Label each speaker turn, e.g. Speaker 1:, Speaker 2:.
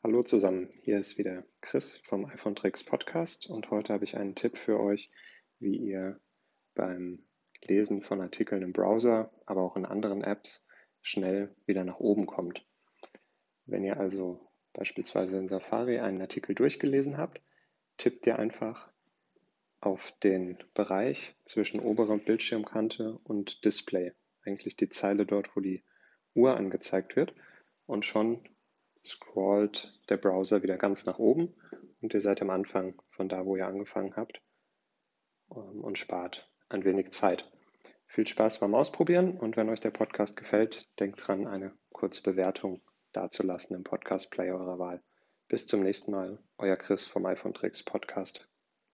Speaker 1: Hallo zusammen, hier ist wieder Chris vom iPhone Tricks Podcast und heute habe ich einen Tipp für euch, wie ihr beim Lesen von Artikeln im Browser, aber auch in anderen Apps schnell wieder nach oben kommt. Wenn ihr also beispielsweise in Safari einen Artikel durchgelesen habt, tippt ihr einfach auf den Bereich zwischen oberer Bildschirmkante und Display, eigentlich die Zeile dort, wo die Uhr angezeigt wird und schon scrollt der Browser wieder ganz nach oben und ihr seid am Anfang von da, wo ihr angefangen habt ähm, und spart ein wenig Zeit. Viel Spaß beim Ausprobieren und wenn euch der Podcast gefällt, denkt dran, eine kurze Bewertung dazulassen im Podcast-Player eurer Wahl. Bis zum nächsten Mal, euer Chris vom iPhone Tricks Podcast.